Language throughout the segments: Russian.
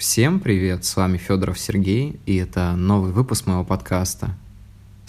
Всем привет, с вами Федоров Сергей, и это новый выпуск моего подкаста.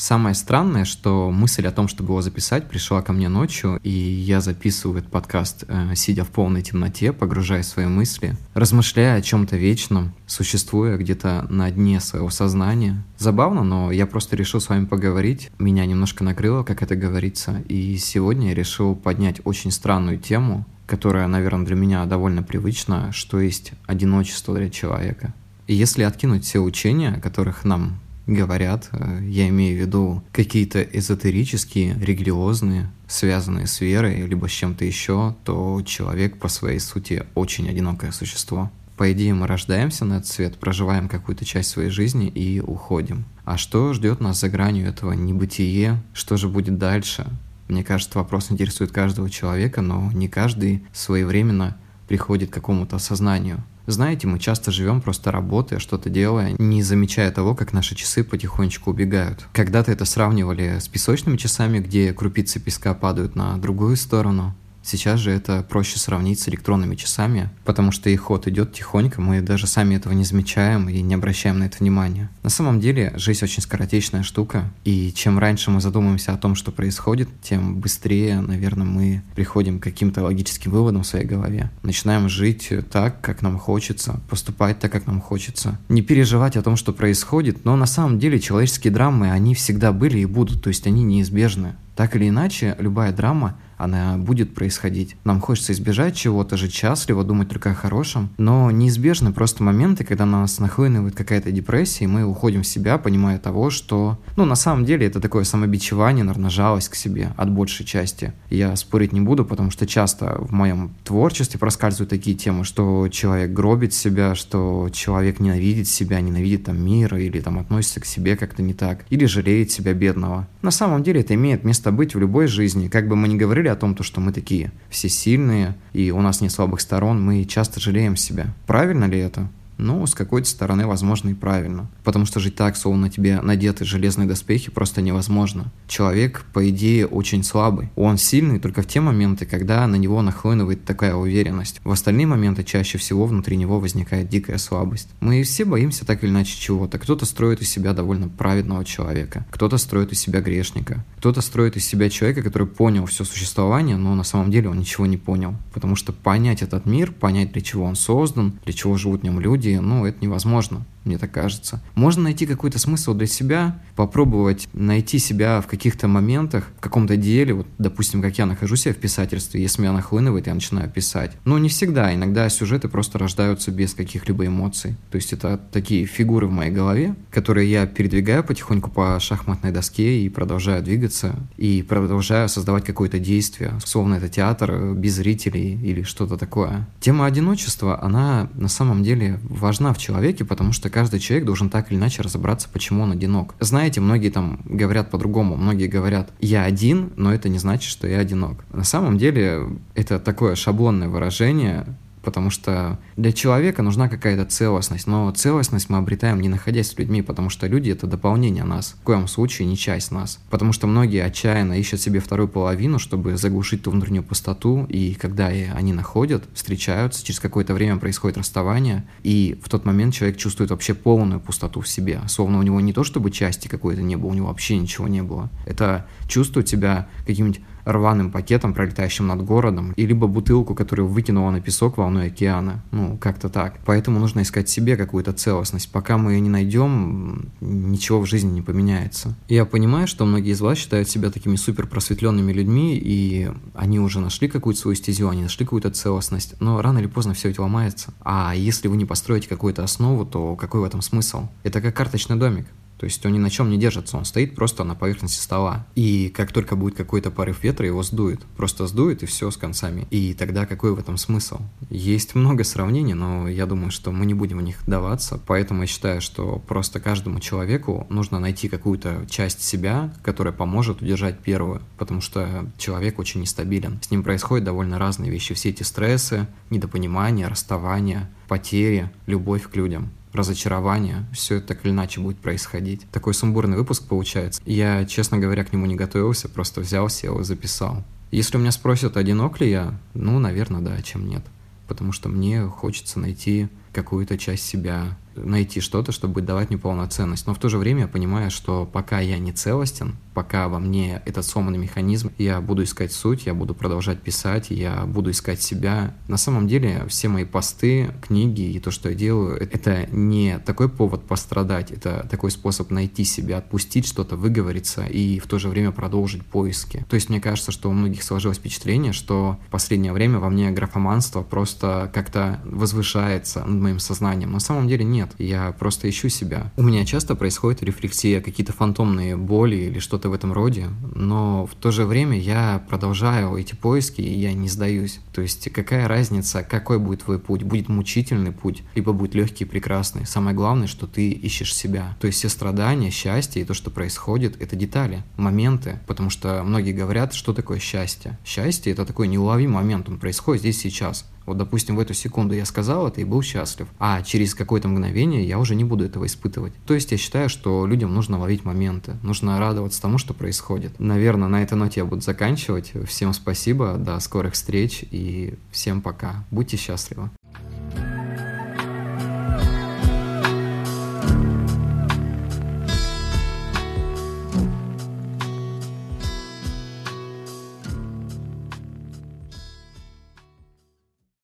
Самое странное, что мысль о том, чтобы его записать, пришла ко мне ночью, и я записываю этот подкаст, э, сидя в полной темноте, погружая свои мысли, размышляя о чем-то вечном, существуя где-то на дне своего сознания. Забавно, но я просто решил с вами поговорить, меня немножко накрыло, как это говорится, и сегодня я решил поднять очень странную тему, которая, наверное, для меня довольно привычна, что есть одиночество для человека. И если откинуть все учения, которых нам говорят, э, я имею в виду какие-то эзотерические, религиозные, связанные с верой, либо с чем-то еще, то человек по своей сути очень одинокое существо. По идее, мы рождаемся на этот свет, проживаем какую-то часть своей жизни и уходим. А что ждет нас за гранью этого небытие? Что же будет дальше? Мне кажется, вопрос интересует каждого человека, но не каждый своевременно приходит к какому-то осознанию. Знаете, мы часто живем просто работая, что-то делая, не замечая того, как наши часы потихонечку убегают. Когда-то это сравнивали с песочными часами, где крупицы песка падают на другую сторону. Сейчас же это проще сравнить с электронными часами, потому что их ход идет тихонько, мы даже сами этого не замечаем и не обращаем на это внимания. На самом деле, жизнь очень скоротечная штука, и чем раньше мы задумаемся о том, что происходит, тем быстрее, наверное, мы приходим к каким-то логическим выводам в своей голове. Начинаем жить так, как нам хочется, поступать так, как нам хочется. Не переживать о том, что происходит, но на самом деле человеческие драмы, они всегда были и будут, то есть они неизбежны. Так или иначе, любая драма она будет происходить. Нам хочется избежать чего-то, жить счастливо, думать только о хорошем, но неизбежны просто моменты, когда нас нахлынывает какая-то депрессия, и мы уходим в себя, понимая того, что, ну, на самом деле это такое самобичевание, наверное, жалость к себе от большей части. Я спорить не буду, потому что часто в моем творчестве проскальзывают такие темы, что человек гробит себя, что человек ненавидит себя, ненавидит там мира или там относится к себе как-то не так, или жалеет себя бедного. На самом деле это имеет место быть в любой жизни, как бы мы ни говорили о том, то, что мы такие все сильные, и у нас нет слабых сторон, мы часто жалеем себя. Правильно ли это? Ну, с какой-то стороны, возможно, и правильно. Потому что жить так, словно тебе надеты железные доспехи, просто невозможно. Человек, по идее, очень слабый. Он сильный только в те моменты, когда на него нахлынывает такая уверенность. В остальные моменты чаще всего внутри него возникает дикая слабость. Мы все боимся так или иначе чего-то. Кто-то строит из себя довольно праведного человека, кто-то строит из себя грешника, кто-то строит из себя человека, который понял все существование, но на самом деле он ничего не понял. Потому что понять этот мир, понять, для чего он создан, для чего живут в нем люди, ну, это невозможно мне так кажется. Можно найти какой-то смысл для себя, попробовать найти себя в каких-то моментах, в каком-то деле, вот, допустим, как я нахожу себя в писательстве, если меня нахлынывает, я начинаю писать. Но не всегда, иногда сюжеты просто рождаются без каких-либо эмоций. То есть это такие фигуры в моей голове, которые я передвигаю потихоньку по шахматной доске и продолжаю двигаться, и продолжаю создавать какое-то действие. Словно это театр без зрителей или что-то такое. Тема одиночества, она на самом деле важна в человеке, потому что каждый человек должен так или иначе разобраться, почему он одинок. Знаете, многие там говорят по-другому. Многие говорят, я один, но это не значит, что я одинок. На самом деле это такое шаблонное выражение, потому что для человека нужна какая-то целостность, но целостность мы обретаем не находясь с людьми, потому что люди — это дополнение нас, в коем случае не часть нас, потому что многие отчаянно ищут себе вторую половину, чтобы заглушить ту внутреннюю пустоту, и когда они находят, встречаются, через какое-то время происходит расставание, и в тот момент человек чувствует вообще полную пустоту в себе, словно у него не то чтобы части какой-то не было, у него вообще ничего не было. Это чувствует себя каким-нибудь рваным пакетом, пролетающим над городом, и либо бутылку, которую выкинула на песок волной океана. Ну, как-то так. Поэтому нужно искать себе какую-то целостность. Пока мы ее не найдем, ничего в жизни не поменяется. Я понимаю, что многие из вас считают себя такими супер просветленными людьми, и они уже нашли какую-то свою стезю, они нашли какую-то целостность, но рано или поздно все это ломается. А если вы не построите какую-то основу, то какой в этом смысл? Это как карточный домик. То есть он ни на чем не держится, он стоит просто на поверхности стола. И как только будет какой-то порыв ветра, его сдует. Просто сдует и все с концами. И тогда какой в этом смысл? Есть много сравнений, но я думаю, что мы не будем в них даваться. Поэтому я считаю, что просто каждому человеку нужно найти какую-то часть себя, которая поможет удержать первую. Потому что человек очень нестабилен. С ним происходят довольно разные вещи. Все эти стрессы, недопонимания, расставания, потери, любовь к людям разочарование, все это так или иначе будет происходить. Такой сумбурный выпуск получается. Я, честно говоря, к нему не готовился, просто взял, сел и записал. Если у меня спросят, одинок ли я, ну, наверное, да, чем нет. Потому что мне хочется найти какую-то часть себя, найти что-то, чтобы давать мне полноценность. Но в то же время я понимаю, что пока я не целостен, пока во мне этот сломанный механизм, я буду искать суть, я буду продолжать писать, я буду искать себя. На самом деле все мои посты, книги и то, что я делаю, это не такой повод пострадать, это такой способ найти себя, отпустить что-то, выговориться и в то же время продолжить поиски. То есть мне кажется, что у многих сложилось впечатление, что в последнее время во мне графоманство просто как-то возвышается над моим сознанием. На самом деле нет нет, я просто ищу себя. У меня часто происходит рефлексия, какие-то фантомные боли или что-то в этом роде, но в то же время я продолжаю эти поиски, и я не сдаюсь. То есть какая разница, какой будет твой путь? Будет мучительный путь, либо будет легкий и прекрасный. Самое главное, что ты ищешь себя. То есть все страдания, счастье и то, что происходит, это детали, моменты, потому что многие говорят, что такое счастье. Счастье — это такой неуловимый момент, он происходит здесь сейчас. Вот, допустим, в эту секунду я сказал это и был счастлив, а через какое-то мгновение я уже не буду этого испытывать. То есть я считаю, что людям нужно ловить моменты, нужно радоваться тому, что происходит. Наверное, на этой ноте я буду заканчивать. Всем спасибо, до скорых встреч и всем пока. Будьте счастливы.